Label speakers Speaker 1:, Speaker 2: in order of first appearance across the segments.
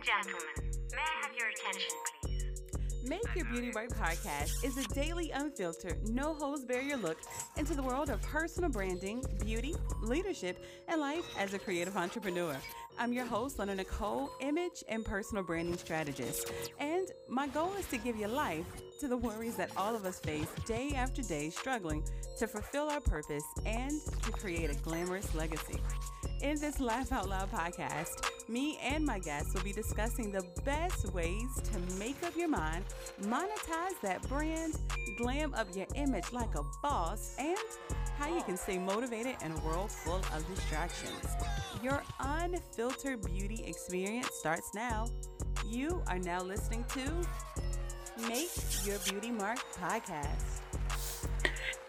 Speaker 1: and gentlemen, may I have your attention, please?
Speaker 2: Make Your Beauty Right podcast is a daily, unfiltered, no holds barrier look into the world of personal branding, beauty, leadership, and life as a creative entrepreneur. I'm your host, Lena Nicole, image and personal branding strategist. And my goal is to give you life to the worries that all of us face day after day, struggling to fulfill our purpose and to create a glamorous legacy. In this Laugh Out Loud podcast, me and my guests will be discussing the best ways to make up your mind, monetize that brand, glam up your image like a boss, and how you can stay motivated in a world full of distractions. Your unfiltered beauty experience starts now. You are now listening to Make Your Beauty Mark podcast.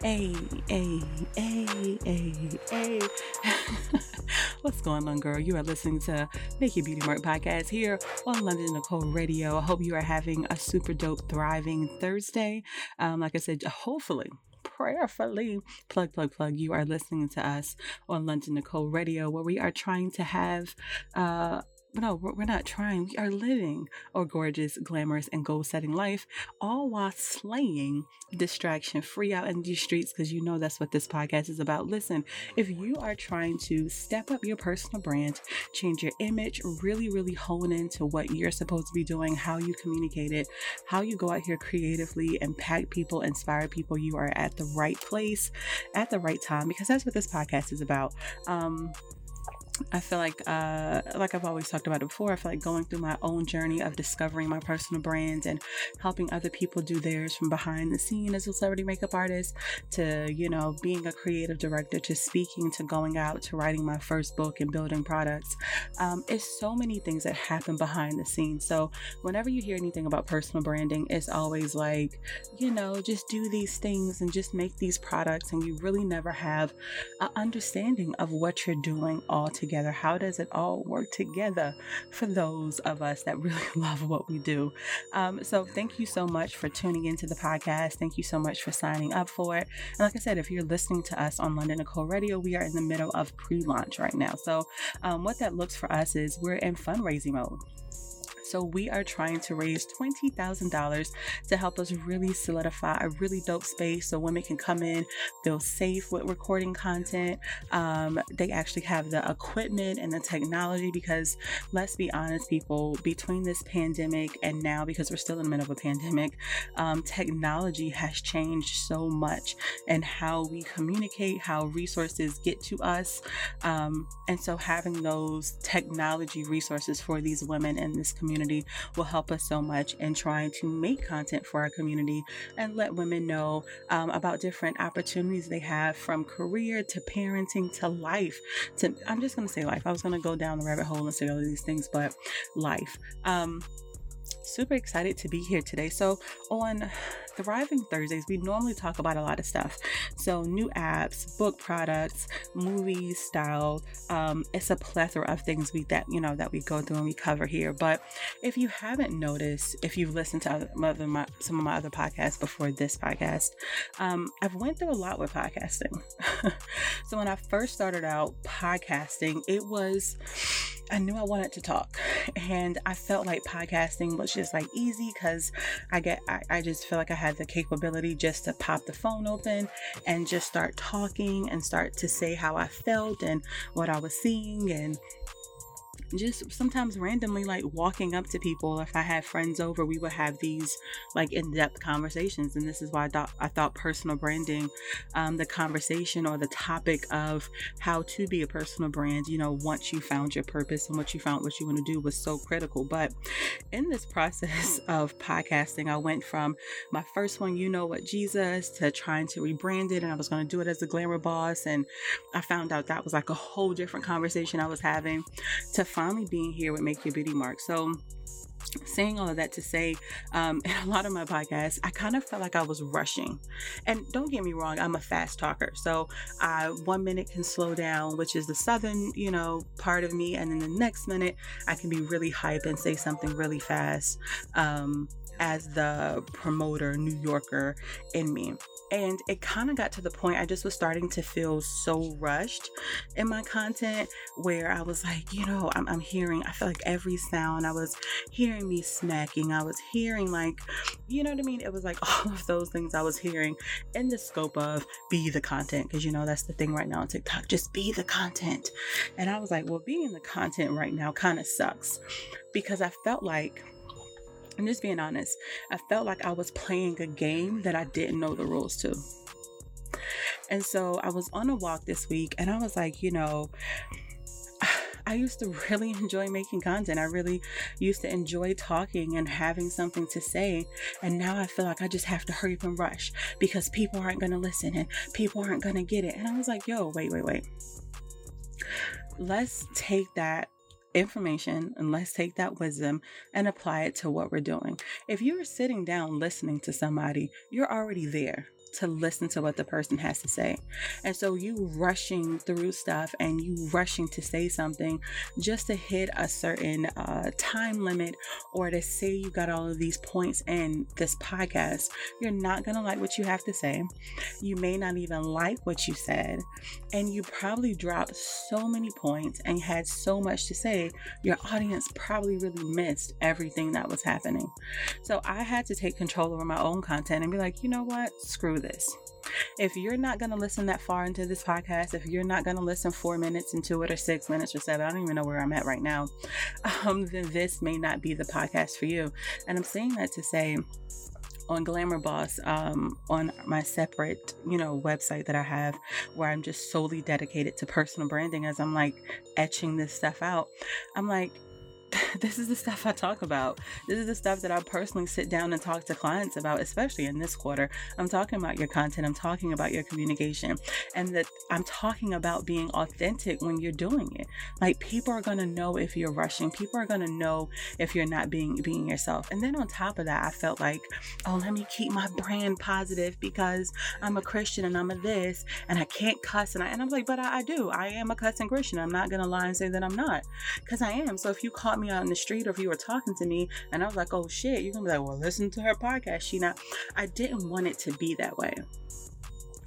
Speaker 2: Hey, hey, hey, hey, hey. What's going on, girl? You are listening to Make Your Beauty Mark podcast here on London Nicole Radio. I hope you are having a super dope, thriving Thursday. Um, like I said, hopefully, prayerfully plug plug plug you are listening to us on london nicole radio where we are trying to have uh no, we're not trying. We are living our gorgeous, glamorous, and goal setting life, all while slaying distraction free out in these streets because you know that's what this podcast is about. Listen, if you are trying to step up your personal brand, change your image, really, really hone into what you're supposed to be doing, how you communicate it, how you go out here creatively, impact people, inspire people, you are at the right place at the right time because that's what this podcast is about. Um, I feel like, uh, like I've always talked about it before, I feel like going through my own journey of discovering my personal brand and helping other people do theirs from behind the scene as a celebrity makeup artist to, you know, being a creative director to speaking to going out to writing my first book and building products. Um, it's so many things that happen behind the scenes. So whenever you hear anything about personal branding, it's always like, you know, just do these things and just make these products, and you really never have an understanding of what you're doing all together? How does it all work together for those of us that really love what we do? Um, so, thank you so much for tuning into the podcast. Thank you so much for signing up for it. And like I said, if you're listening to us on London Nicole Radio, we are in the middle of pre launch right now. So, um, what that looks for us is we're in fundraising mode. So we are trying to raise $20,000 to help us really solidify a really dope space so women can come in, feel safe with recording content. Um, they actually have the equipment and the technology because let's be honest, people, between this pandemic and now, because we're still in the middle of a pandemic, um, technology has changed so much and how we communicate, how resources get to us. Um, and so having those technology resources for these women in this community community will help us so much in trying to make content for our community and let women know um, about different opportunities they have from career to parenting to life. To I'm just going to say life. I was going to go down the rabbit hole and say all of these things, but life. Um, super excited to be here today. So, on Thriving Thursdays, we normally talk about a lot of stuff. So, new apps, book products, movies, style. Um, it's a plethora of things we that you know that we go through and we cover here. But if you haven't noticed, if you've listened to other, my, some of my other podcasts before this podcast, um, I've went through a lot with podcasting. so when I first started out podcasting, it was I knew I wanted to talk, and I felt like podcasting was just like easy because I get I, I just feel like I had the capability just to pop the phone open and just start talking and start to say how I felt and what I was seeing and just sometimes randomly like walking up to people. If i had friends over we would have these like in-depth conversations and this is why i thought i thought personal branding um, the conversation or the topic of how to be a personal brand you know once you found your purpose and what you found what you want to do was so critical. But in this process of podcasting i went from my first one you know what jesus to trying to rebrand it and i was going to do it as a glamour boss and i found out that was like a whole different conversation i was having to finally being here with Make Your Beauty Mark. So, saying all of that to say um, in a lot of my podcasts i kind of felt like i was rushing. And don't get me wrong i'm a fast talker. So I, one minute can slow down which is the southern you know part of me. And then the next minute i can be really hype and say something really fast. Um, as the promoter, New Yorker in me. And it kind of got to the point I just was starting to feel so rushed in my content where I was like, you know, I'm, I'm hearing, I feel like every sound, I was hearing me smacking, I was hearing like, you know what I mean? It was like all of those things I was hearing in the scope of be the content, because you know, that's the thing right now on TikTok, just be the content. And I was like, well, being the content right now kind of sucks because I felt like I'm just being honest. I felt like I was playing a game that I didn't know the rules to. And so I was on a walk this week and I was like, you know, I used to really enjoy making content. I really used to enjoy talking and having something to say. And now I feel like I just have to hurry up and rush because people aren't going to listen and people aren't going to get it. And I was like, yo, wait, wait, wait. Let's take that information and let's take that wisdom and apply it to what we're doing. If you're sitting down listening to somebody, you're already there to listen to what the person has to say. And so you rushing through stuff and you rushing to say something just to hit a certain uh, time limit or to say you got all of these points in this podcast, you're not going to like what you have to say. You may not even like what you said. And you probably dropped so many points and had so much to say, your audience probably really missed everything that was happening. So I had to take control over my own content and be like, you know what? Screw this. If you're not going to listen that far into this podcast, if you're not going to listen four minutes into it or six minutes or seven, I don't even know where I'm at right now, um, then this may not be the podcast for you. And I'm saying that to say, on Glamour Boss, um, on my separate, you know, website that I have where I'm just solely dedicated to personal branding as I'm like etching this stuff out. I'm like, this is the stuff I talk about. This is the stuff that I personally sit down and talk to clients about, especially in this quarter. I'm talking about your content, I'm talking about your communication, and that I'm talking about being authentic when you're doing it. Like people are gonna know if you're rushing, people are gonna know if you're not being being yourself. And then on top of that, I felt like, oh, let me keep my brand positive because I'm a Christian and I'm a this and I can't cuss and I and I'm like, but I, I do. I am a cussing Christian. I'm not gonna lie and say that I'm not. Because I am. So if you caught me out in the street or if you were talking to me and I was like, oh shit, you're gonna be like, well, listen to her podcast. She not, I didn't want it to be that way.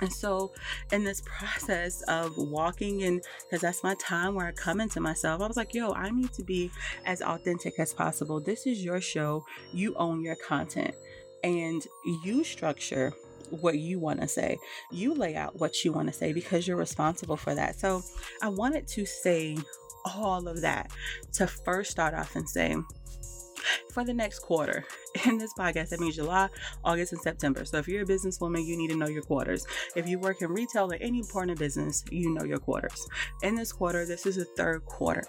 Speaker 2: And so, in this process of walking in, because that's my time where I come into myself, I was like, yo, I need to be as authentic as possible. This is your show. You own your content and you structure what you want to say. You lay out what you want to say because you're responsible for that. So, I wanted to say all of that to first start off and say, for the next quarter. In this podcast, that means July, August, and September. So if you're a businesswoman, you need to know your quarters. If you work in retail or any part of business, you know your quarters. In this quarter, this is the third quarter.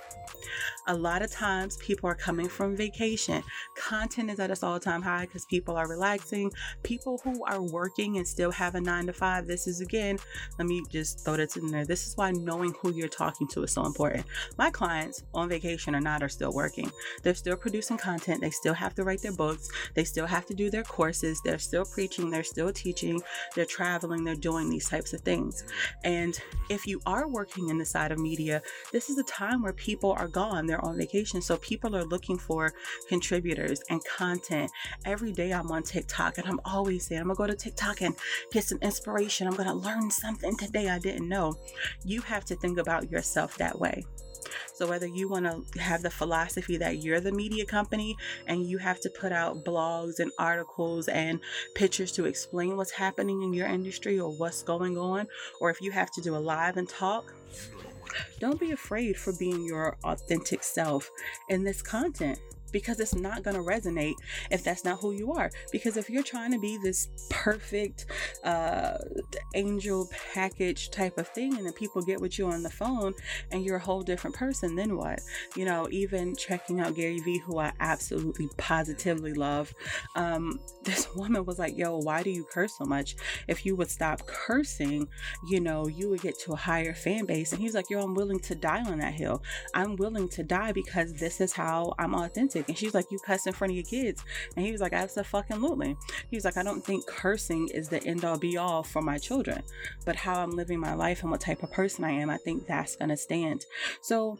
Speaker 2: A lot of times, people are coming from vacation. Content is at its all time high because people are relaxing. People who are working and still have a nine to five, this is again, let me just throw this in there. This is why knowing who you're talking to is so important. My clients on vacation or not are still working, they're still producing content. They still have to write their books, they still have to do their courses, they're still preaching, they're still teaching, they're traveling, they're doing these types of things. And if you are working in the side of media, this is a time where people are gone, they're on vacation. So people are looking for contributors and content. Every day I'm on TikTok and I'm always saying, I'm gonna go to TikTok and get some inspiration. I'm gonna learn something today I didn't know. You have to think about yourself that way. So, whether you want to have the philosophy that you're the media company and you have to put out blogs and articles and pictures to explain what's happening in your industry or what's going on, or if you have to do a live and talk, don't be afraid for being your authentic self in this content because it's not going to resonate if that's not who you are. Because if you're trying to be this perfect uh, angel package type of thing, and then people get with you on the phone and you're a whole different person, then what? You know, even checking out Gary Vee, who I absolutely positively love, um, this woman was like, Yo, why do you curse so much? If you would stop cursing, you know, you would get to a higher fan base. And he's like, Yo, I'm willing to die on that hill. I'm willing to die because this is how I'm authentic. And she's like, You cuss in front of your kids. And he was like, Absolutely. He was like, I don't think cursing is the end all be all for my children, but how I'm living my life and what type of person I am, I think that's going to stand. So,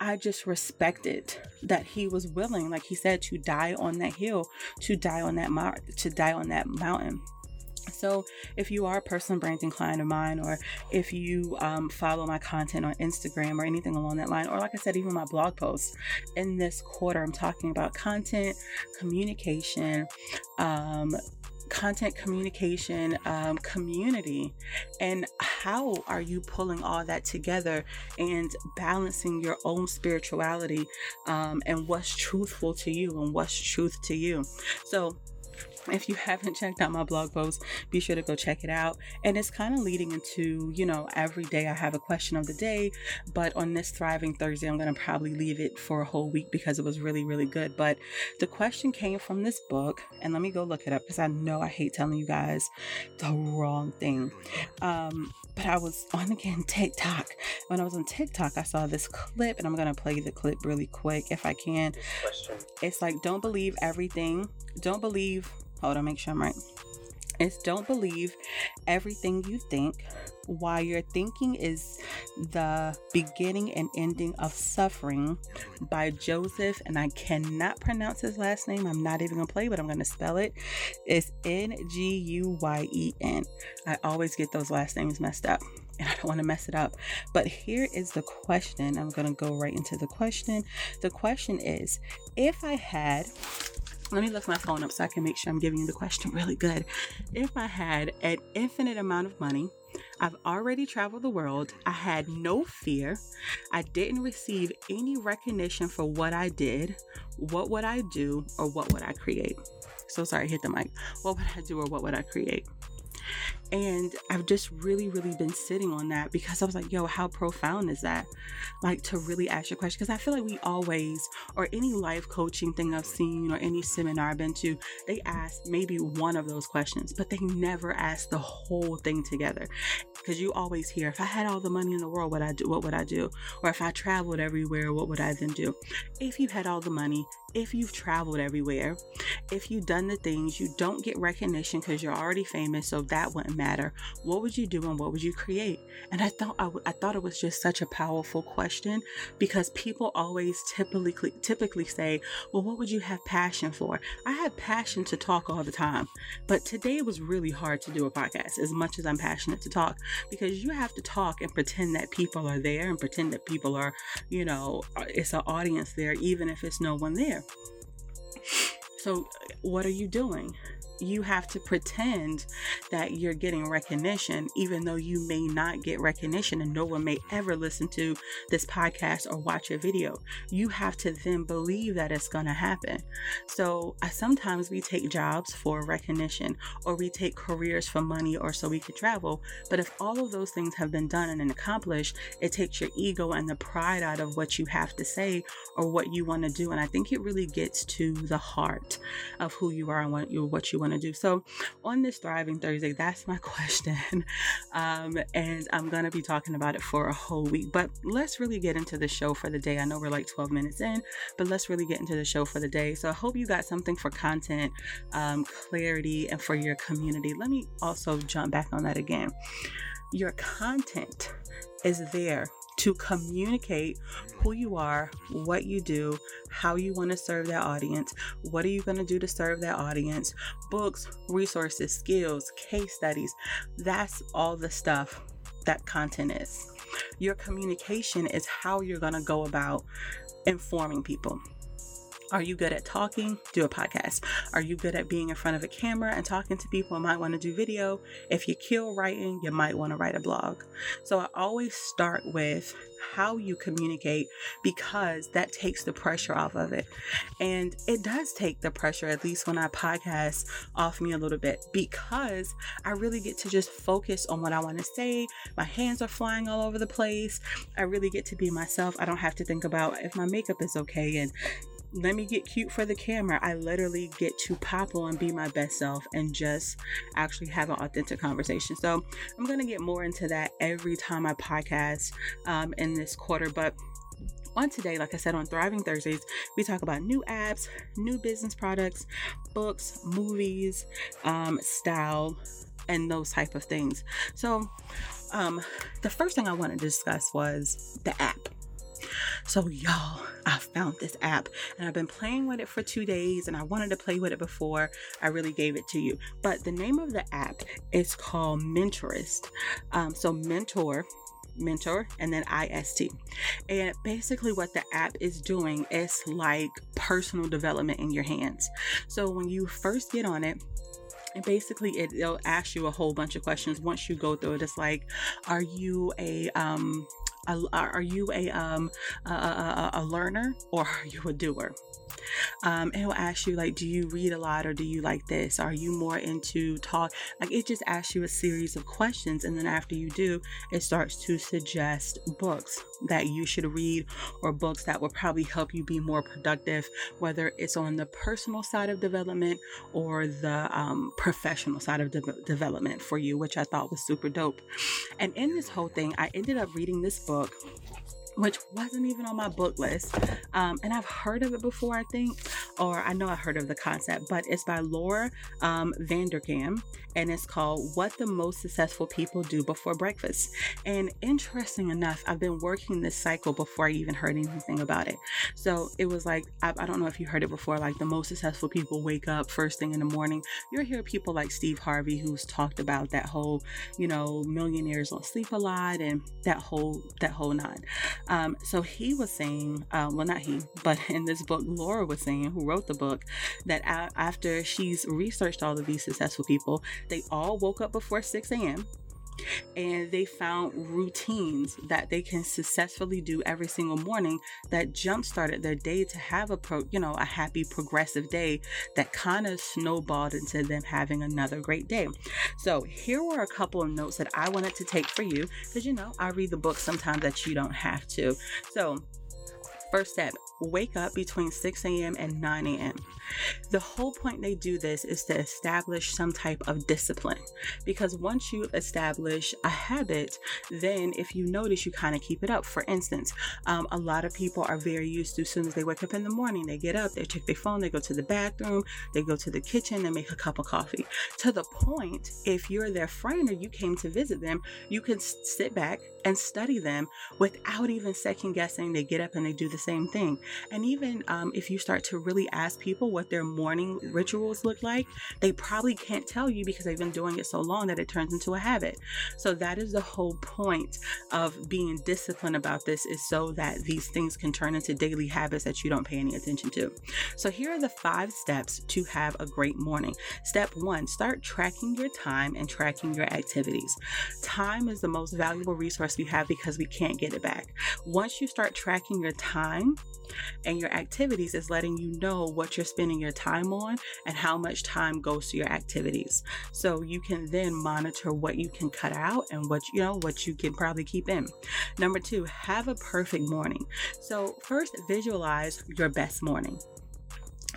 Speaker 2: I just respected that he was willing, like he said, to die on that hill, to die on that mount, to die on that mountain. So, if you are a personal branding client of mine, or if you um, follow my content on Instagram or anything along that line, or like I said, even my blog posts in this quarter, I'm talking about content, communication, um, content communication um, community and how are you pulling all that together and balancing your own spirituality um, and what's truthful to you and what's truth to you? So if you haven't checked out my blog post, be sure to go check it out. And it's kind of leading into, you know, every day I have a question of the day, but on this Thriving Thursday, I'm going to probably leave it for a whole week because it was really, really good. But the question came from this book, and let me go look it up because I know I hate telling you guys the wrong thing. Um, but I was on again TikTok. When I was on TikTok, I saw this clip, and I'm gonna play the clip really quick if I can. It's like, don't believe everything. Don't believe Hold on, make sure I'm right. It's don't believe everything you think. While your thinking is the beginning and ending of suffering by Joseph, and I cannot pronounce his last name. I'm not even gonna play, but I'm gonna spell it. It's N G U Y E N. I always get those last names messed up and I don't want to mess it up. But here is the question. I'm to go right into the question. The question is if I had let me look my phone up so I can make sure I'm giving you the question really good. If I had an infinite amount of money, I've already traveled the world, I had no fear, I didn't receive any recognition for what I did, what would I do or what would I create? So sorry, hit the mic. What would I do or what would I create? And I've just really, really been sitting on that because I was like, yo, how profound is that? Like to really ask your question. Because I feel like we always, or any life coaching thing I've seen or any seminar I've been to, they ask maybe one of those questions, but they never ask the whole thing together. Because you always hear, if I had all the money in the world, what I do, what would I do? Or if I traveled everywhere, what would I then do? If you had all the money, if you've traveled everywhere, if you've done the things, you don't get recognition because you're already famous, so that wouldn't matter. What would you do and what would you create? And I thought I, w- I thought it was just such a powerful question because people always typically typically say, "Well, what would you have passion for?" I have passion to talk all the time, but today it was really hard to do a podcast as much as I'm passionate to talk because you have to talk and pretend that people are there and pretend that people are, you know, it's an audience there even if it's no one there. So, what are you doing? You have to pretend that you're getting recognition, even though you may not get recognition and no one may ever listen to this podcast or watch a video. You have to then believe that it's going to happen. So uh, sometimes we take jobs for recognition or we take careers for money or so we could travel. But if all of those things have been done and accomplished, it takes your ego and the pride out of what you have to say or what you want to do. And I think it really gets to the heart of who you are and what you, what you want to do. So, on this Thriving Thursday, that's my question. Um, and I'm going to be talking about it for a whole week. But let's really get into the show for the day. I know we're like 12 minutes in, but let's really get into the show for the day. So, I hope you got something for content, um, clarity, and for your community. Let me also jump back on that again. Your content is there to communicate who you are, what you do, how you want to serve that audience, what are you going to do to serve that audience, books, resources, skills, case studies. That's all the stuff that content is. Your communication is how you're going to go about informing people. Are you good at talking? Do a podcast. Are you good at being in front of a camera and talking to people? Might want to do video. If you kill writing, you might want to write a blog. So I always start with how you communicate because that takes the pressure off of it. And it does take the pressure, at least when I podcast, off me a little bit because I really get to just focus on what I want to say. My hands are flying all over the place. I really get to be myself. I don't have to think about if my makeup is okay and let me get cute for the camera. I literally get to pop on, and be my best self, and just actually have an authentic conversation. So I'm going to get more into that every time I podcast um, in this quarter. But on today, like I said, on Thriving Thursdays, we talk about new apps, new business products, books, movies, um, style, and those type of things. So, um, the first thing I want to discuss was the app So, y'all, I found this app and I've been playing with it for two days and I wanted to play with it before I really gave it to you. But the name of the app is called Mentorist. Um, so, mentor mentor and then ist and basically what the app is doing is like personal development in your hands so when you first get on it and basically it, will ask you a whole bunch of questions once you go through it it's like are you a um are you a um a, a, a learner or are you a doer um, it'll ask you like, do you read a lot or do you like this? Are you more into talk? Like it just asks you a series of questions, and then after you do, it starts to suggest books that you should read or books that will probably help you be more productive, whether it's on the personal side of development or the um, professional side of de- development for you, which I thought was super dope. And in this whole thing, I ended up reading this book which wasn't even on my book list. Um, and I've heard of it before, I think, or I know I heard of the concept, but it's by Laura um, Vanderkam and it's called What the Most Successful People Do Before Breakfast. And interesting enough, I've been working this cycle before I even heard anything about it. So it was like, I, I don't know if you heard it before, like the most successful people wake up first thing in the morning. You'll hear people like Steve Harvey, who's talked about that whole, you know, millionaires don't sleep a lot and that whole, that whole nine. Um, so he was saying, um, well, not he, but in this book, Laura was saying, who wrote the book, that after she's researched all of these successful people, they all woke up before 6 a.m and they found routines that they can successfully do every single morning that jump started their day to have a pro, you know a happy progressive day that kind of snowballed into them having another great day. So here were a couple of notes that i wanted to take for you because you know i read the book sometimes that you don't have to. So first step wake up between 6 a.m. and 9 a.m. The whole point they do this is to establish some type of discipline because once you establish a habit, then if you notice, you kind of keep it up. For instance, um, a lot of people are very used to as soon as they wake up in the morning, they get up, they check their phone, they go to the bathroom, they go to the kitchen, they make a cup of coffee. To the point, if you're their friend or you came to visit them, you can sit back and study them without even second guessing. They get up and they do the same thing. And even um, if you start to really ask people what their morning rituals look like, they probably can't tell you because they've been doing it so long that it turns into a habit. So that is the whole point of being disciplined about this is so that these things can turn into daily habits that you don't pay any attention to. So here are the five steps to have a great morning. Step one, start tracking your time and tracking your activities. Time is the most valuable resource we have because we can't get it back. Once you start tracking your time, and your activities is letting you know what you're spending your time on and how much time goes to your activities. So you can then monitor what you can cut out and what you know what you can probably keep in. Number 2, have a perfect morning. So first visualize your best morning.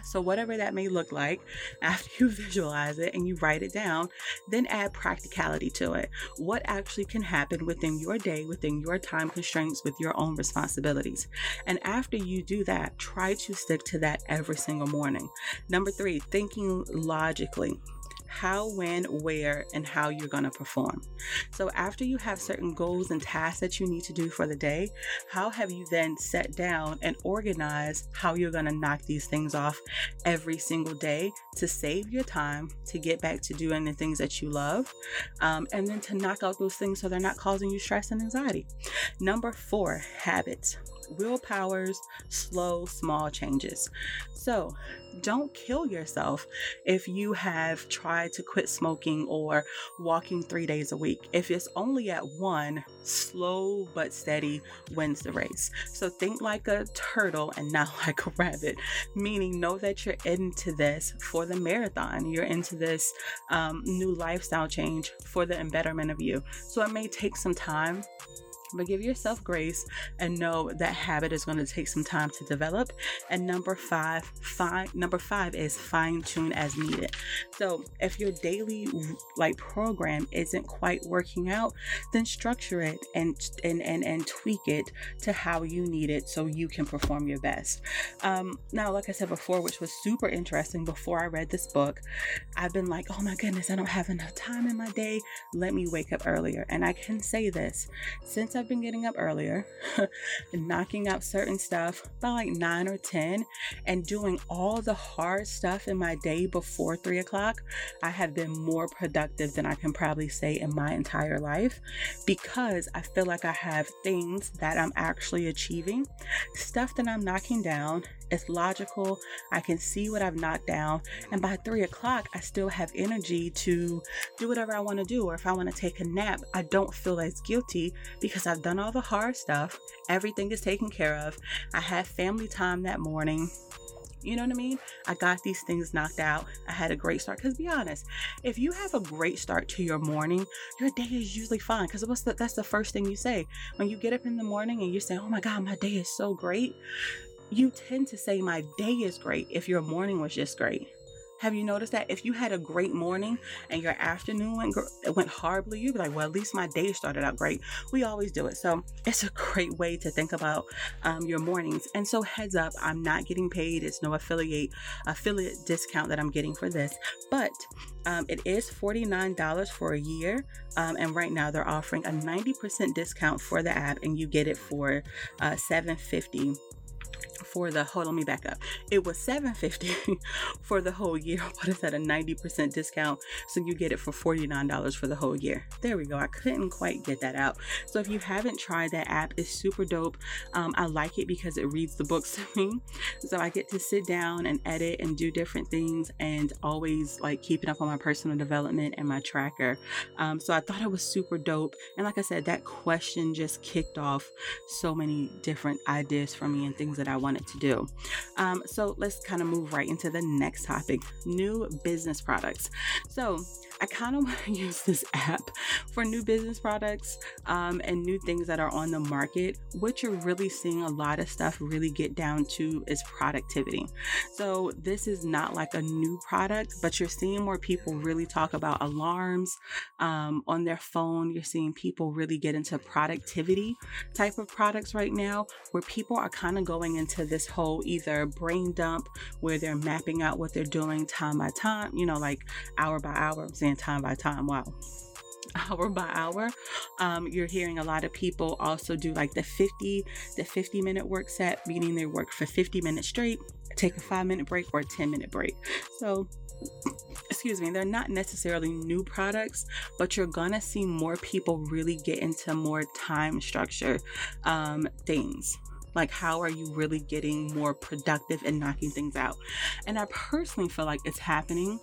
Speaker 2: So, whatever that may look like, after you visualize it and you write it down, then add practicality to it. What actually can happen within your day, within your time constraints, with your own responsibilities. And after you do that, try to stick to that every single morning. Number three, thinking logically how, when, where, and how you're going to perform. So, after you have certain goals and tasks that you need to do for the day, how have you then set down and organized how you're going to knock these things off every single day to save your time, to get back to doing the things that you love, um, and then to knock out those things so they're not causing you stress and anxiety? Number four, habits willpower's slow, small changes. So don't kill yourself if you have tried to quit smoking or walking three days a week. If it's only at one, slow but steady wins the race. So think like a turtle and not like a rabbit, meaning know that you're into this for the marathon. You're into this um, new lifestyle change for the embetterment of you. So it may take some time but give yourself grace and know that habit is going to take some time to develop. And number five fine number five is fine tune as needed. So if your daily like program isn't quite working out then structure it and and and, and tweak it to how you need it so you can perform your best. Um, now like i said before which was super interesting before i read this book i've been like oh my goodness i don't have enough time in my day. Let me wake up earlier. And i can say this since I've been getting up earlier, and knocking out certain stuff by like nine or 10, and doing all the hard stuff in my day before three o'clock, I have been more productive than I can probably say in my entire life because I feel like I have things that I'm actually achieving, stuff that I'm knocking down. It's logical. I can see what I've knocked down. And by three o'clock, I still have energy to do whatever I want to do. Or if I want to take a nap, I don't feel as guilty because I've done all the hard stuff. Everything is taken care of. I had family time that morning. You know what I mean? I got these things knocked out. I had a great start. Because be honest, if you have a great start to your morning, your day is usually fine. Because that's the first thing you say when you get up in the morning and you say, "Oh my God, my day is so great." You tend to say, "My day is great." If your morning was just great. Have you noticed that if you had a great morning and your afternoon went went horribly, you'd be like, "Well, at least my day started out great." We always do it, so it's a great way to think about um, your mornings. And so, heads up, I'm not getting paid. It's no affiliate affiliate discount that I'm getting for this, but um, it is forty nine dollars for a year, um, and right now they're offering a ninety percent discount for the app, and you get it for uh, seven fifty for the hold on, me back up. It was 750 for the whole year, but it's at a 90% discount. So you get it for $49 for the whole year. There we go. I couldn't quite get that out. So if you haven't tried that app, it's super dope. Um, I like it because it reads the books to me. So I get to sit down and edit and do different things and always like keeping up on my personal development and my tracker. Um, so I thought it was super dope. And like I said, that question just kicked off so many different ideas for me and things that I wanted to do. Um, so let's kind of move right into the next topic new business products. So I kind of want to use this app for new business products um, and new things that are on the market. What you're really seeing a lot of stuff really get down to is productivity. So this is not like a new product, but you're seeing more people really talk about alarms um, on their phone. You're seeing people really get into productivity type of products right now, where people are kind of going into this whole either brain dump where they're mapping out what they're doing time by time, you know, like hour by hour. I'm saying time by time. Wow. Hour by hour. Um, you're hearing a lot of people also do like the 50 the 50 minute work set meaning they work for 50 minutes straight take a five minute break or a 10 minute break. So excuse me they're not necessarily new products but you're gonna see more people really get into more time structure um, things like, how are you really getting more productive and knocking things out? And I personally feel like it's happening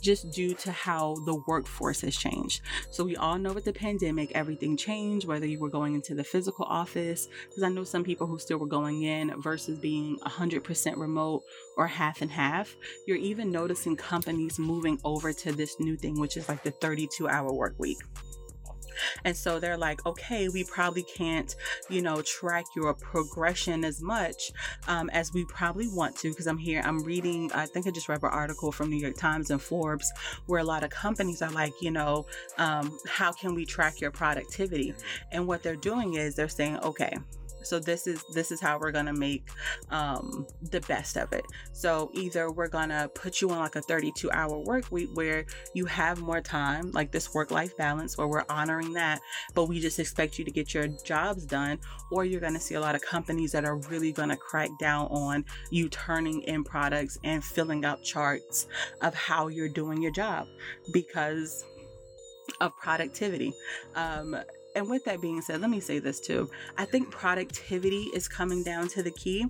Speaker 2: just due to how the workforce has changed. So, we all know with the pandemic, everything changed, whether you were going into the physical office, because I know some people who still were going in versus being 100% remote or half and half. You're even noticing companies moving over to this new thing, which is like the 32 hour work week. And so they're like, okay, we probably can't, you know, track your progression as much um, as we probably want to. Because I'm here, I'm reading, I think I just read an article from New York Times and Forbes where a lot of companies are like, you know, um, how can we track your productivity? And what they're doing is they're saying, okay, so this is this is how we're gonna make um, the best of it. So either we're gonna put you on like a 32 hour work week where you have more time, like this work life balance, where we're honoring that, but we just expect you to get your jobs done. Or you're gonna see a lot of companies that are really gonna crack down on you turning in products and filling out charts of how you're doing your job because of productivity. Um, and with that being said, let me say this too. I think productivity is coming down to the key,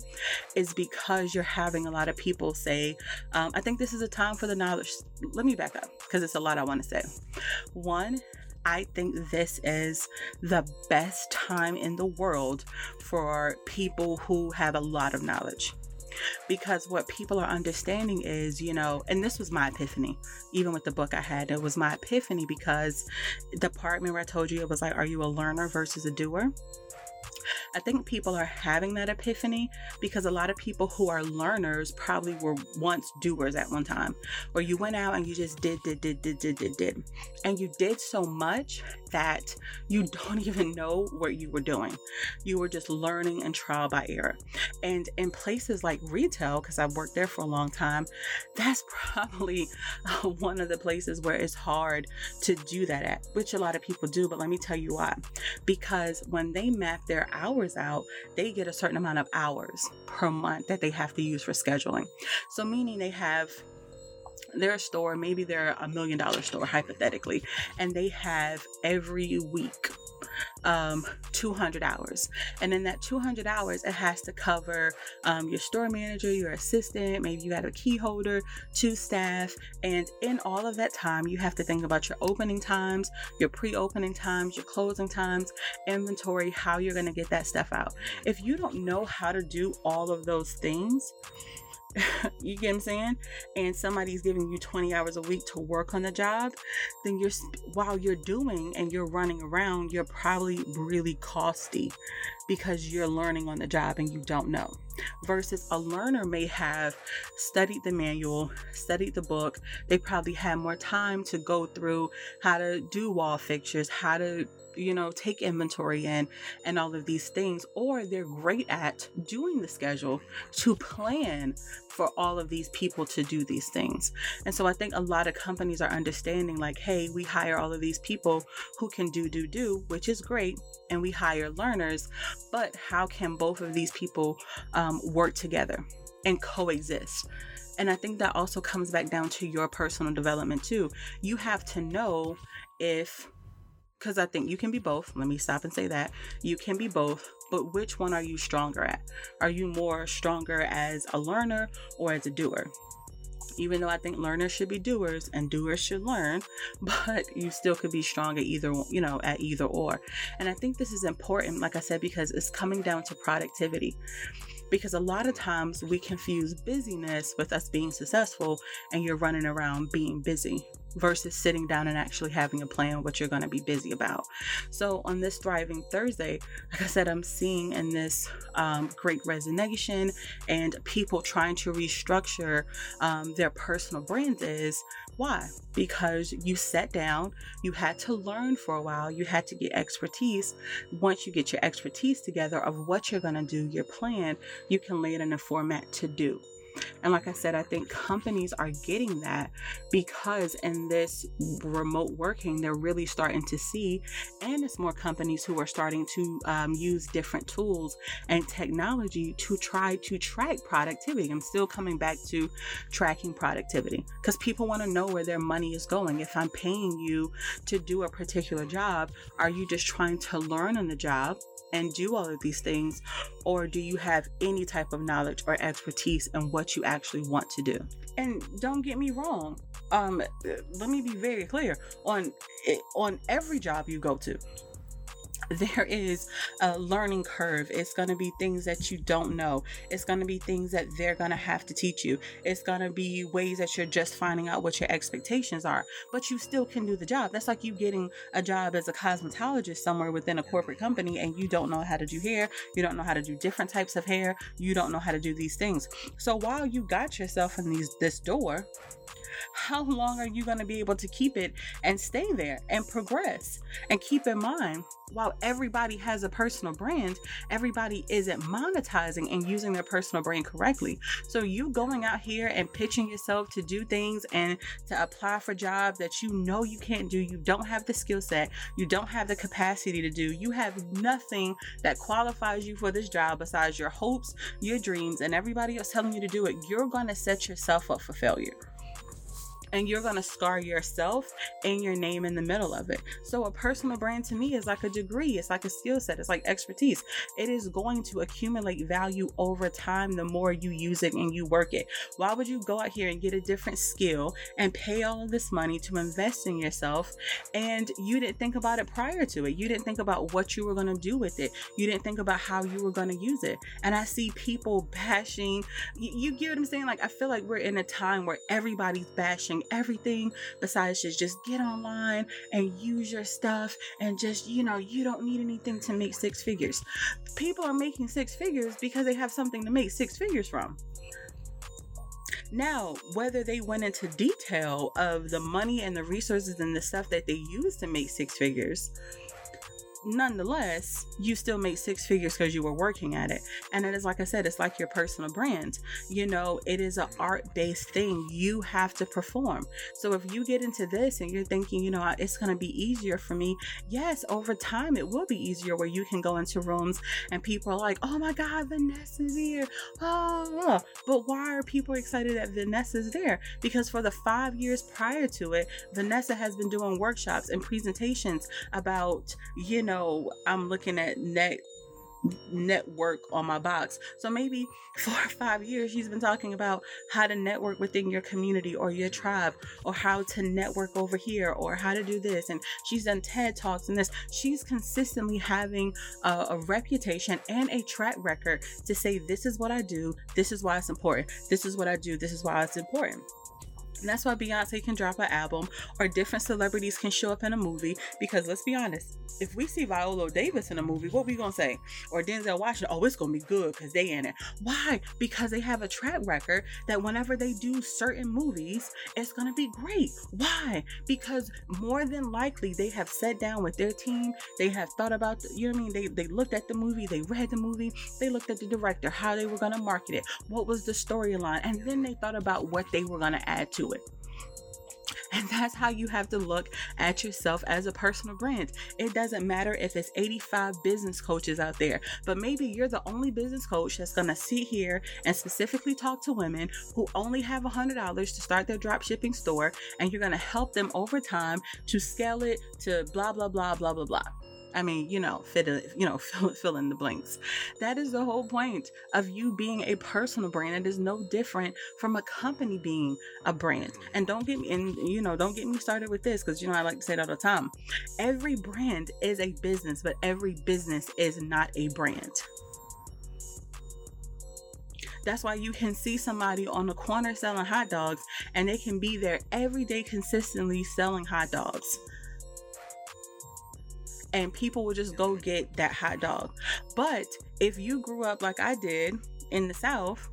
Speaker 2: is because you're having a lot of people say, um, I think this is a time for the knowledge. Let me back up because it's a lot I want to say. One, I think this is the best time in the world for people who have a lot of knowledge because what people are understanding is, you know, and this was my epiphany, even with the book I had, it was my epiphany because the part where I told you it was like, are you a learner versus a doer? I think people are having that epiphany because a lot of people who are learners probably were once doers at one time, where you went out and you just did, did, did, did, did, did, did. And you did so much that you don't even know what you were doing. You were just learning and trial by error. And in places like retail, because I've worked there for a long time, that's probably uh, one of the places where it's hard to do that at, which a lot of people do. But let me tell you why. Because when they map their hours out, they get a certain amount of hours per month that they have to use for scheduling. So, meaning they have their store, maybe they're a million dollar store hypothetically, and they have every week um, 200 hours. And in that 200 hours, it has to cover um, your store manager, your assistant, maybe you got a key holder, two staff. And in all of that time, you have to think about your opening times, your pre opening times, your closing times, inventory, how you're going to get that stuff out. If you don't know how to do all of those things, you get what I'm saying? And somebody's giving you 20 hours a week to work on the job, then you're while you're doing and you're running around, you're probably really costly because you're learning on the job and you don't know. Versus a learner may have studied the manual, studied the book. They probably had more time to go through how to do wall fixtures, how to you know, take inventory in and all of these things, or they're great at doing the schedule to plan for all of these people to do these things. And so I think a lot of companies are understanding like, hey, we hire all of these people who can do, do, do, which is great. And we hire learners, but how can both of these people um, work together and coexist? And I think that also comes back down to your personal development too. You have to know if because I think you can be both. Let me stop and say that. You can be both, but which one are you stronger at? Are you more stronger as a learner or as a doer? Even though I think learners should be doers and doers should learn, but you still could be strong at either, you know, at either or. And I think this is important, like I said, because it's coming down to productivity because a lot of times we confuse busyness with us being successful and you're running around being busy versus sitting down and actually having a plan what you're going to be busy about. So on this Thriving Thursday, like I said, I'm seeing in this um, great resignation and people trying to restructure um, their personal brands is why? Because you sat down, you had to learn for a while, you had to get expertise. Once you get your expertise together of what you're going to do, your plan, you can lay it in a format to do. And like I said, I think companies are getting that because in this remote working, they're really starting to see, and it's more companies who are starting to um, use different tools and technology to try to track productivity. I'm still coming back to tracking productivity because people want to know where their money is going. If I'm paying you to do a particular job, are you just trying to learn on the job and do all of these things? Or do you have any type of knowledge or expertise in what you actually want to do. And don't get me wrong. Um, let me be very clear on on every job you go to there is a learning curve. It's going to be things that you don't know. It's going to be things that they're going to have to teach you. It's going to be ways that you're just finding out what your expectations are, but you still can do the job. That's like you getting a job as a cosmetologist somewhere within a corporate company and you don't know how to do hair. You don't know how to do different types of hair. You don't know how to do these things. So while you got yourself in these this door, how long are you going to be able to keep it and stay there and progress? And keep in mind, while everybody has a personal brand, everybody isn't monetizing and using their personal brand correctly. So, you going out here and pitching yourself to do things and to apply for jobs that you know you can't do, you don't have the skill set, you don't have the capacity to do, you have nothing that qualifies you for this job besides your hopes, your dreams, and everybody else telling you to do it, you're going to set yourself up for failure and you're going to scar yourself and your name in the middle of it. So, a personal brand to me is like a degree, it's like a skill set, it's like expertise. It is going to accumulate value over time the more you use it and you work it. Why would you go out here and get a different skill and pay all of this money to invest in yourself and you didn't think about it prior to it? You didn't think about what you were going to do with it, you didn't think about how you were going to use it. And I see people bashing, you, you get what I'm saying? Like, I feel like we're in a time where everybody's bashing everything besides just just get online and use your stuff and just you know you don't need anything to make six figures. People are making six figures because they have something to make six figures from. Now, whether they went into detail of the money and the resources and the stuff that they used to make six figures, nonetheless, you still make six figures because you were working at it. And it is like I said, it's like your personal brand. You know, it is an art based thing. You have to perform. So if you get into this and you're thinking, you know, it's going to be easier for me, yes, over time it will be easier where you can go into rooms and people are like, oh my God, Vanessa's here. Oh, but why are people excited that Vanessa's there? Because for the five years prior to it, Vanessa has been doing workshops and presentations about, you know, know I'm looking at net network on my box. So maybe four or five years she's been talking about how to network within your community or your tribe or how to network over here or how to do this. And she's done TED Talks and this. She's consistently having a, a reputation and a track record to say, this is what I do, this is why it's important, this is what I do, this is why it's important. And that's why Beyonce can drop an album or different celebrities can show up in a movie. Because let's be honest, if we see Viola Davis in a movie, what we gonna say? Or Denzel Washington, oh, it's gonna be good because they in it. Why? Because they have a track record that whenever they do certain movies, it's gonna be great. Why? Because more than likely they have sat down with their team, they have thought about, the, you know what I mean? They they looked at the movie, they read the movie, they looked at the director, how they were gonna market it, what was the storyline, and then they thought about what they were gonna add to it. And that's how you have to look at yourself as a personal brand. It doesn't matter if it's 85 business coaches out there, but maybe you're the only business coach that's going to sit here and specifically talk to women who only have $100 to start their drop shipping store, and you're going to help them over time to scale it to blah, blah, blah, blah, blah, blah. I mean, you know, fit in, you know, fill, fill in the blanks. That is the whole point of you being a personal brand. It is no different from a company being a brand. And don't get me, and you know, don't get me started with this because you know I like to say it all the time. Every brand is a business, but every business is not a brand. That's why you can see somebody on the corner selling hot dogs and they can be there every day consistently selling hot dogs and people would just go get that hot dog. But if you grew up like I did in the South,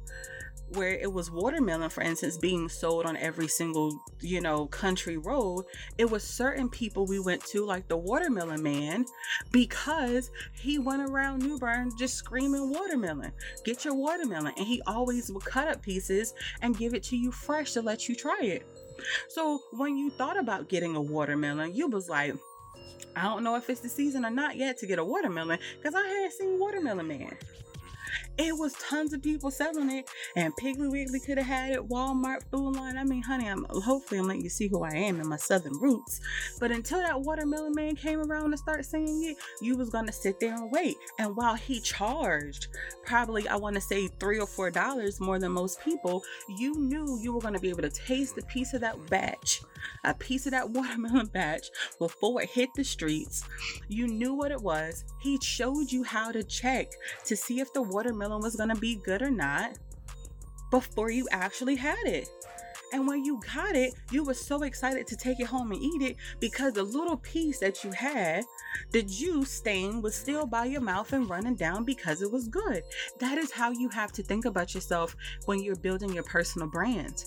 Speaker 2: where it was watermelon, for instance, being sold on every single, you know, country road, it was certain people we went to, like the watermelon man, because he went around New Bern just screaming watermelon, get your watermelon. And he always would cut up pieces and give it to you fresh to let you try it. So when you thought about getting a watermelon, you was like, I don't know if it's the season or not yet to get a watermelon because I hadn't seen Watermelon Man. It was tons of people selling it, and Piggly Wiggly could have had it. Walmart, Food Lion. I mean, honey, I'm hopefully I'm letting you see who I am and my southern roots. But until that watermelon man came around to start singing it, you was gonna sit there and wait. And while he charged probably I want to say three or four dollars more than most people, you knew you were gonna be able to taste a piece of that batch a piece of that watermelon batch before it hit the streets. You knew what it was. He showed you how to check to see if the watermelon was going to be good or not before you actually had it. And when you got it, you were so excited to take it home and eat it because the little piece that you had, the juice stain was still by your mouth and running down because it was good. That is how you have to think about yourself when you're building your personal brand.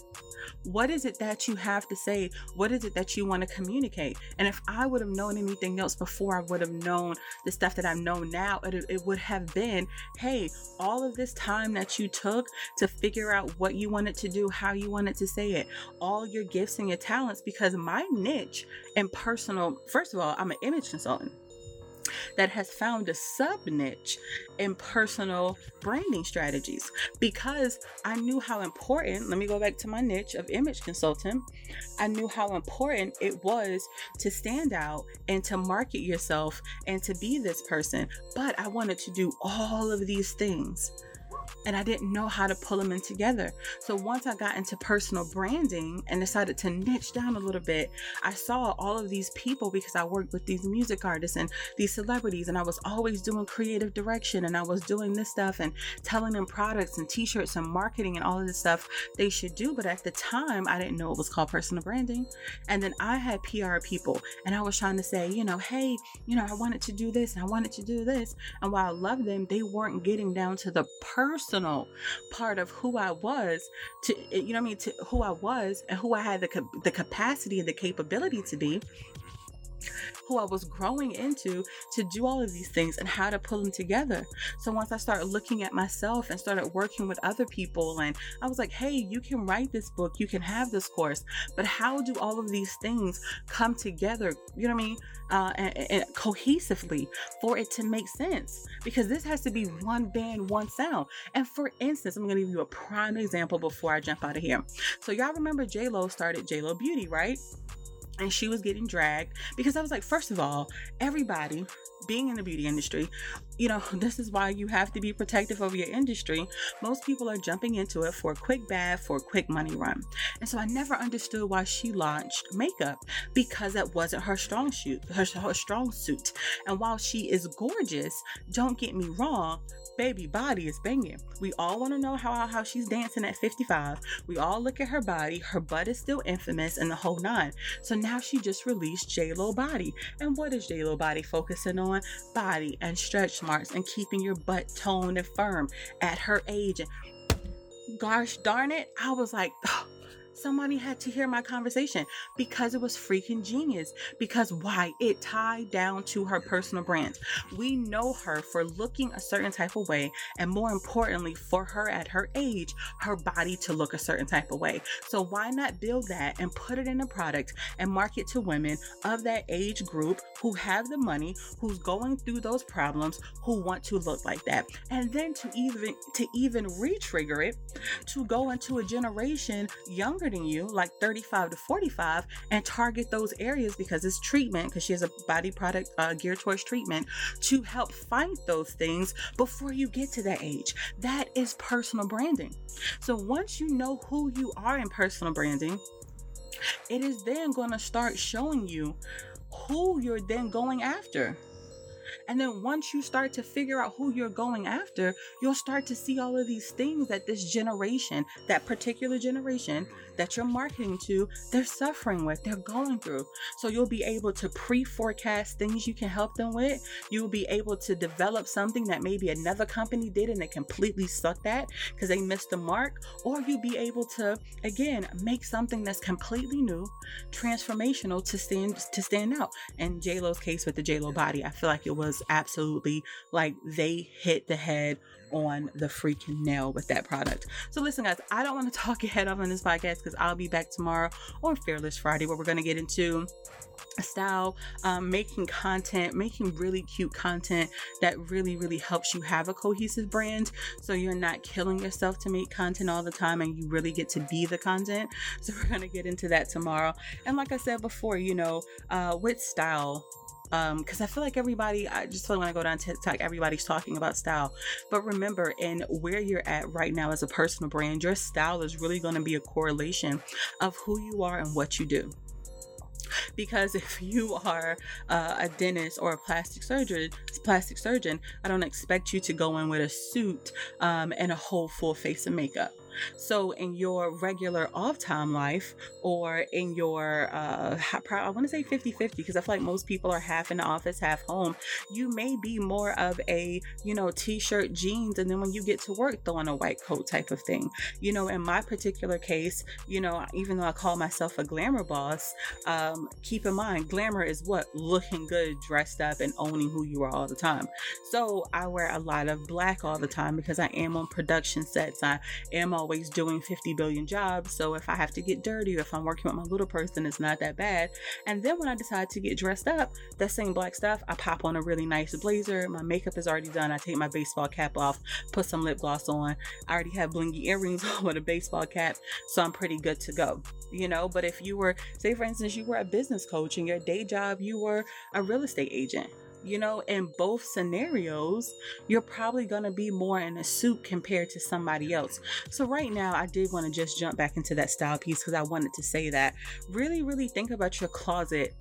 Speaker 2: What is it that you have to say? What is it that you want to communicate? And if I would have known anything else before I would have known the stuff that I know now, it, it would have been hey, all of this time that you took to figure out what you wanted to do, how you wanted to say it, all your gifts and your talents, because my niche and personal, first of all, I'm an image consultant that has found a sub niche in personal branding strategies because I knew how important, let me go back to my niche of image consultant. I knew how important it was to stand out and to market yourself and to be this person. But I wanted to do all of these things and I didn't know how to pull them in together. So once I got into personal branding and decided to niche down a little bit, I saw all of these people because I worked with these music artists and these celebrities, and I was always doing creative direction and I was doing this stuff and telling them products and t shirts and marketing and all of this stuff they should do. But at the time, I didn't know it was called personal branding. And then I had PR people and I was trying to say, you know, hey, you know, I wanted to do this and I wanted to do this. And while I love them, they weren't getting down to the person personal part of who I was to you know what I mean to who I was and who I had the the capacity and the capability to be who I was growing into to do all of these things and how to pull them together. So once I started looking at myself and started working with other people, and I was like, hey, you can write this book, you can have this course, but how do all of these things come together? You know what I mean? Uh, and, and cohesively for it to make sense because this has to be one band, one sound. And for instance, I'm to give you a prime example before I jump out of here. So y'all remember J Lo started J Lo Beauty, right? And she was getting dragged because I was like, first of all, everybody being in the beauty industry, you know, this is why you have to be protective of your industry. Most people are jumping into it for a quick bag, for a quick money run. And so I never understood why she launched makeup because that wasn't her strong suit, her, her strong suit. And while she is gorgeous, don't get me wrong, baby body is banging. We all want to know how how she's dancing at 55. We all look at her body. Her butt is still infamous and the whole nine. So now she just released J Lo Body. And what is J Lo Body focusing on? Body and stretch marks and keeping your butt toned and firm at her age. Gosh darn it, I was like. Oh, somebody had to hear my conversation because it was freaking genius. Because why? It tied down to her personal brand. We know her for looking a certain type of way, and more importantly, for her at her age, her body to look a certain type of way. So why not build that and put it in a product and market to women of that age group who have the money, who's going through those problems, who want to look like that, and then to even to even re-trigger it to go into a generation younger younger than you, like 35 to 45, and target those areas because it's treatment, because she has a body product uh, geared towards treatment to help fight those things before you get to that age. That is personal branding. So once you know who you are in personal branding, it is then going to start showing you who you're then going after. And then once you start to figure out who you're going after, you'll start to see all of these things that this generation, that particular generation that you're marketing to, they're suffering with, they're going through. So you'll be able to pre forecast things you can help them with. You'll be able to develop something that maybe another company did and they completely sucked at because they missed the mark. Or you'll be able to, again, make something that's completely new, transformational to stand to stand out. In J-Lo's case with the J-Lo body, I feel like it was absolutely like they hit the head on the freaking nail with that product. So listen, guys, I don't want to talk ahead of on this podcast because I'll be back tomorrow on Fearless Friday where we're going to get into style um, making content making really cute content that really really helps you have a cohesive brand so you're not killing yourself to make content all the time and you really get to be the content so we're going to get into that tomorrow and like i said before you know uh, with style um because i feel like everybody i just feel like when i go down tiktok everybody's talking about style. But remember in where you're at right now as a personal brand your style is really going to be a correlation of who you are and what you do. Because if you are uh, a dentist or a plastic surgeon plastic surgeon i don't expect you to go in with a suit um, and a whole full face of makeup so in your regular off time life or in your, uh, I want to say 50 50 because I feel like most people are half in the office, half home. You may be more of a, you know, t shirt, jeans, and then when you get to work, throw on a white coat type of thing. You know, in my particular case, you know, even though I call myself a glamour boss, um, keep in mind, glamour is what? Looking good, dressed up, and owning who you are all the time. So I wear a lot of black all the time because I am on production sets. I am on always doing 50 billion jobs. So if I have to get dirty or if I'm working with my little person, it's not that bad. And then when I decide to get dressed up, that same black stuff, I pop on a really nice blazer. My makeup is already done. I take my baseball cap off, put some lip gloss on. I already have blingy earrings on with a baseball cap. So I'm pretty good to go. You know, but if you were, say for instance, you were a business coach and your day job, you were a real estate agent you know, in both scenarios, you're probably going to be more in a suit compared to somebody else. So, right now, I did want to just jump back into that style piece because I wanted to say that. Really, really think about your closet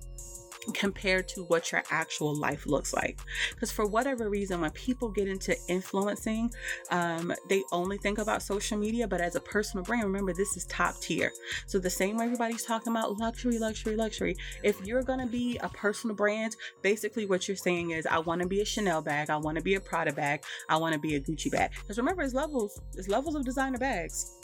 Speaker 2: compared to what your actual life looks like. Because for whatever reason, when people get into influencing, um, they only think about social media. But as a personal brand, remember this is top tier. So the same way everybody's talking about luxury, luxury, luxury. If you're gonna be a personal brand, basically what you're saying is, I want to be a Chanel bag, I want to be a Prada bag, I want to be a Gucci bag. Because remember, it's levels, it's levels of designer bags.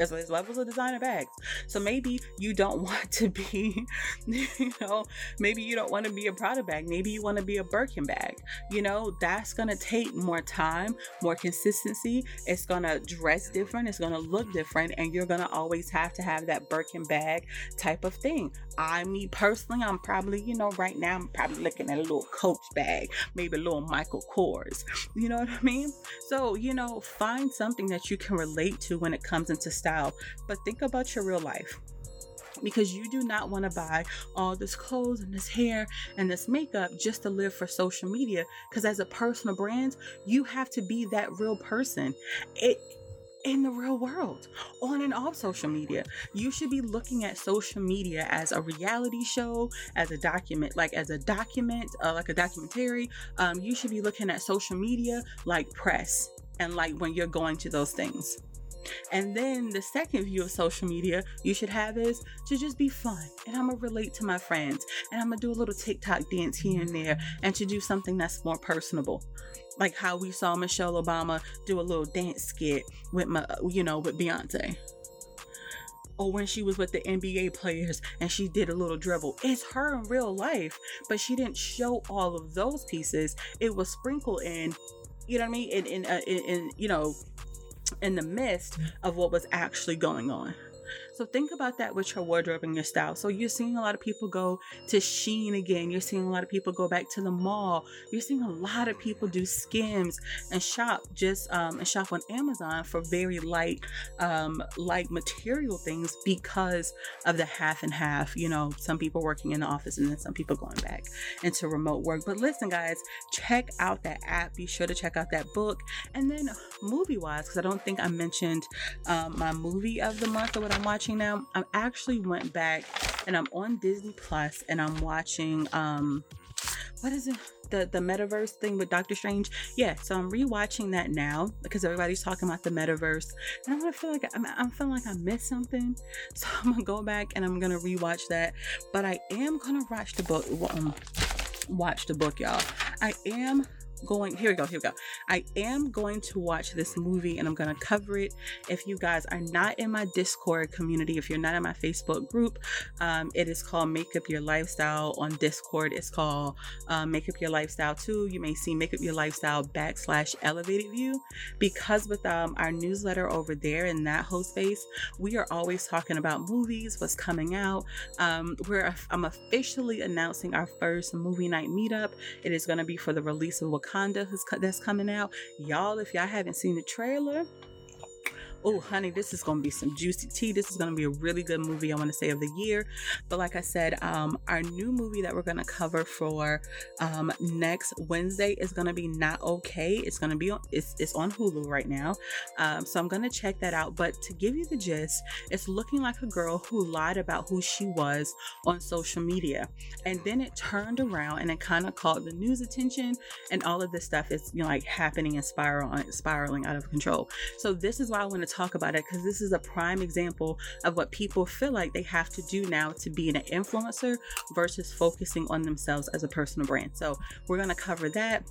Speaker 2: There's, there's levels of designer bags. So maybe you don't want to be, you know, maybe you don't want to be a Prada bag. Maybe you want to be a Birkin bag. You know, that's going to take more time, more consistency. It's going to dress different. It's going to look different. And you're going to always have to have that Birkin bag type of thing. I, me personally, I'm probably, you know, right now, I'm probably looking at a little Coach bag, maybe a little Michael Kors. You know what I mean? So, you know, find something that you can relate to when it comes into style, but think about your real life. Because you do not want to buy all this clothes and this hair and this makeup just to live for social media. Because as a personal brand you have to be that real person. It in the real world on and off social media. You should be looking at social media as a reality show as a document like as a document uh, like a documentary. Um, you should be looking at social media like press and like when you're going to those things and then the second view of social media you should have is to just be fun. And I'm gonna relate to my friends. And I'm gonna do a little TikTok dance here and there and to do something that's more personable. Like how we saw Michelle Obama do a little dance skit with my you know, with Beyonce. Or when she was with the NBA players and she did a little dribble. It's her in real life, but she didn't show all of those pieces. It was sprinkled in, you know what I mean? In in, uh, you know in the midst of what was actually going on. So think about that with your wardrobe and your style. So you're seeing a lot of people go to Shein again. You're seeing a lot of people go back to the mall. You're seeing a lot of people do skims and shop just um, and shop on Amazon for very light, um, light material things because of the half and half. You know, some people working in the office and then some people going back into remote work. But listen, guys, check out that app. Be sure to check out that book. And then movie wise, because I don't think I mentioned um, my movie of the month or what I'm watching watching now. I actually went back and I'm on Disney Plus and I'm watching um what is it? The the metaverse thing with Doctor Strange. Yeah, so I'm rewatching that now because everybody's talking about the metaverse, and I'm gonna feel like I'm, I'm feeling like I missed something. So I'm gonna go back and I'm gonna rewatch that. But I am gonna watch the book. Um, watch the book, y'all. I am going here we go here we go. I am going to watch this movie and i'm going to cover it. If you guys are not in my discord community if you're not in my facebook group um, it is called make up your lifestyle on discord. It's called um, make up your lifestyle too you may see make up your lifestyle backslash elevated view. Because with um, our newsletter over there in that host space we are always talking about movies what's coming out. Um, we're i'm officially announcing our first movie night meetup. It is going to be for the release of wakanda Wakanda that's coming out. Y'all, if y'all haven't seen the trailer, oh honey this is gonna be some juicy tea. This is gonna be a really good movie i want to say of the year. But like i said um, our new movie that we're gonna cover for um, next wednesday is gonna be not okay. It's gonna be on it's, it's on hulu right now. Um, so i'm gonna check that out. But to give you the gist it's looking like a girl who lied about who she was on social media. And then it turned around and it kind of caught the news attention and all of this stuff is you know like happening and spiraling spiraling out of control. So this is why i want to talk about it because this is a prime example of what people feel like they have to do now to be an influencer versus focusing on themselves as a personal brand. So, we're going to cover that.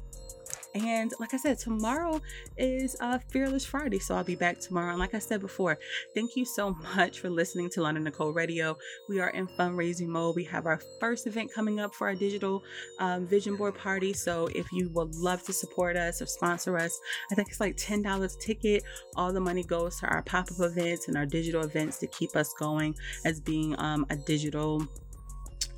Speaker 2: And like I said, tomorrow is uh, Fearless Friday. So I'll be back tomorrow. And like I said before, thank you so much for listening to London Nicole Radio. We are in fundraising mode. We have our first event coming up for our digital um, vision board party. So if you would love to support us or sponsor us, I think it's like $10 a ticket. All the money goes to our pop up events and our digital events to keep us going as being um, a digital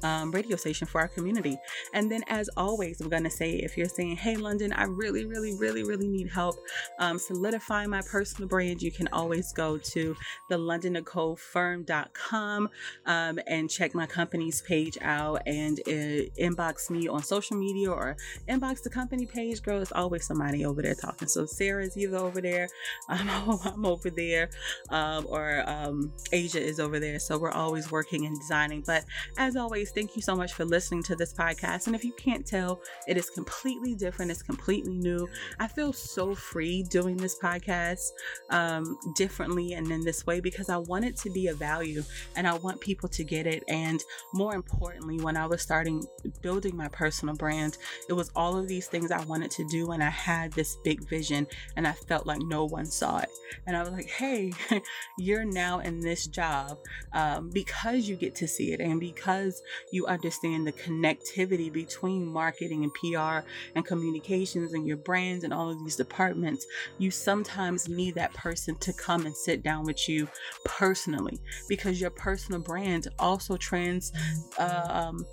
Speaker 2: um, radio station for our community. And then, as always, I'm going to say if you're saying, Hey, London, I really, really, really, really need help um, solidifying my personal brand, you can always go to the londonnicolefirm.com um, and check my company's page out and uh, inbox me on social media or inbox the company page. Girl, it's always somebody over there talking. So, Sarah's either over there, I'm, I'm over there, um, or um, Asia is over there. So, we're always working and designing. But as always, thank you so much for listening to this podcast. And if you can't tell, it is completely different, it's completely new. I feel so free doing this podcast um, differently and in this way because I want it to be a value and I want people to get it. And more importantly, when I was starting building my personal brand, it was all of these things I wanted to do. And I had this big vision and I felt like no one saw it. And I was like, hey, you're now in this job um, because you get to see it and because you understand the connectivity between marketing and PR and communications and your brands and all of these departments. You sometimes need that person to come and sit down with you personally because your personal brand also trans um,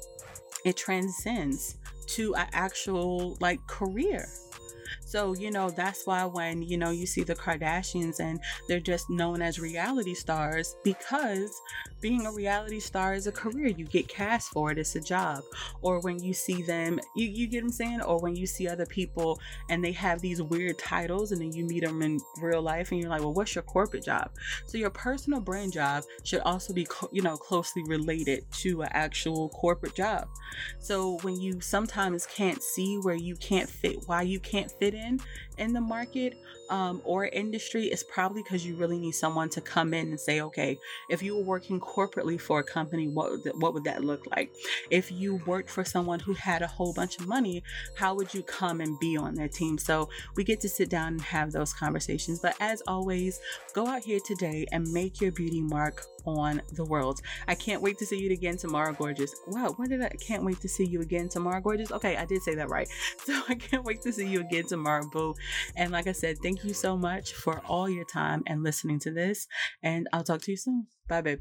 Speaker 2: it transcends to an actual like career so, you know, that's why when, you know, you see the Kardashians and they're just known as reality stars because being a reality star is a career. You get cast for it, it's a job. Or when you see them, you, you get what I'm saying? Or when you see other people and they have these weird titles and then you meet them in real life and you're like, well, what's your corporate job? So your personal brand job should also be, you know, closely related to an actual corporate job. So when you sometimes can't see where you can't fit, why you can't fit in in the market um, or industry is probably because you really need someone to come in and say, okay, if you were working corporately for a company, what would, what would that look like? If you worked for someone who had a whole bunch of money, how would you come and be on their team? So we get to sit down and have those conversations. But as always, go out here today and make your beauty mark on the world. I can't wait to see you again tomorrow, gorgeous. Wow, when did I? Can't wait to see you again tomorrow, gorgeous. Okay, I did say that right. So I can't wait to see you again tomorrow, boo. And like I said, thank you so much for all your time and listening to this. And I'll talk to you soon. Bye, babe.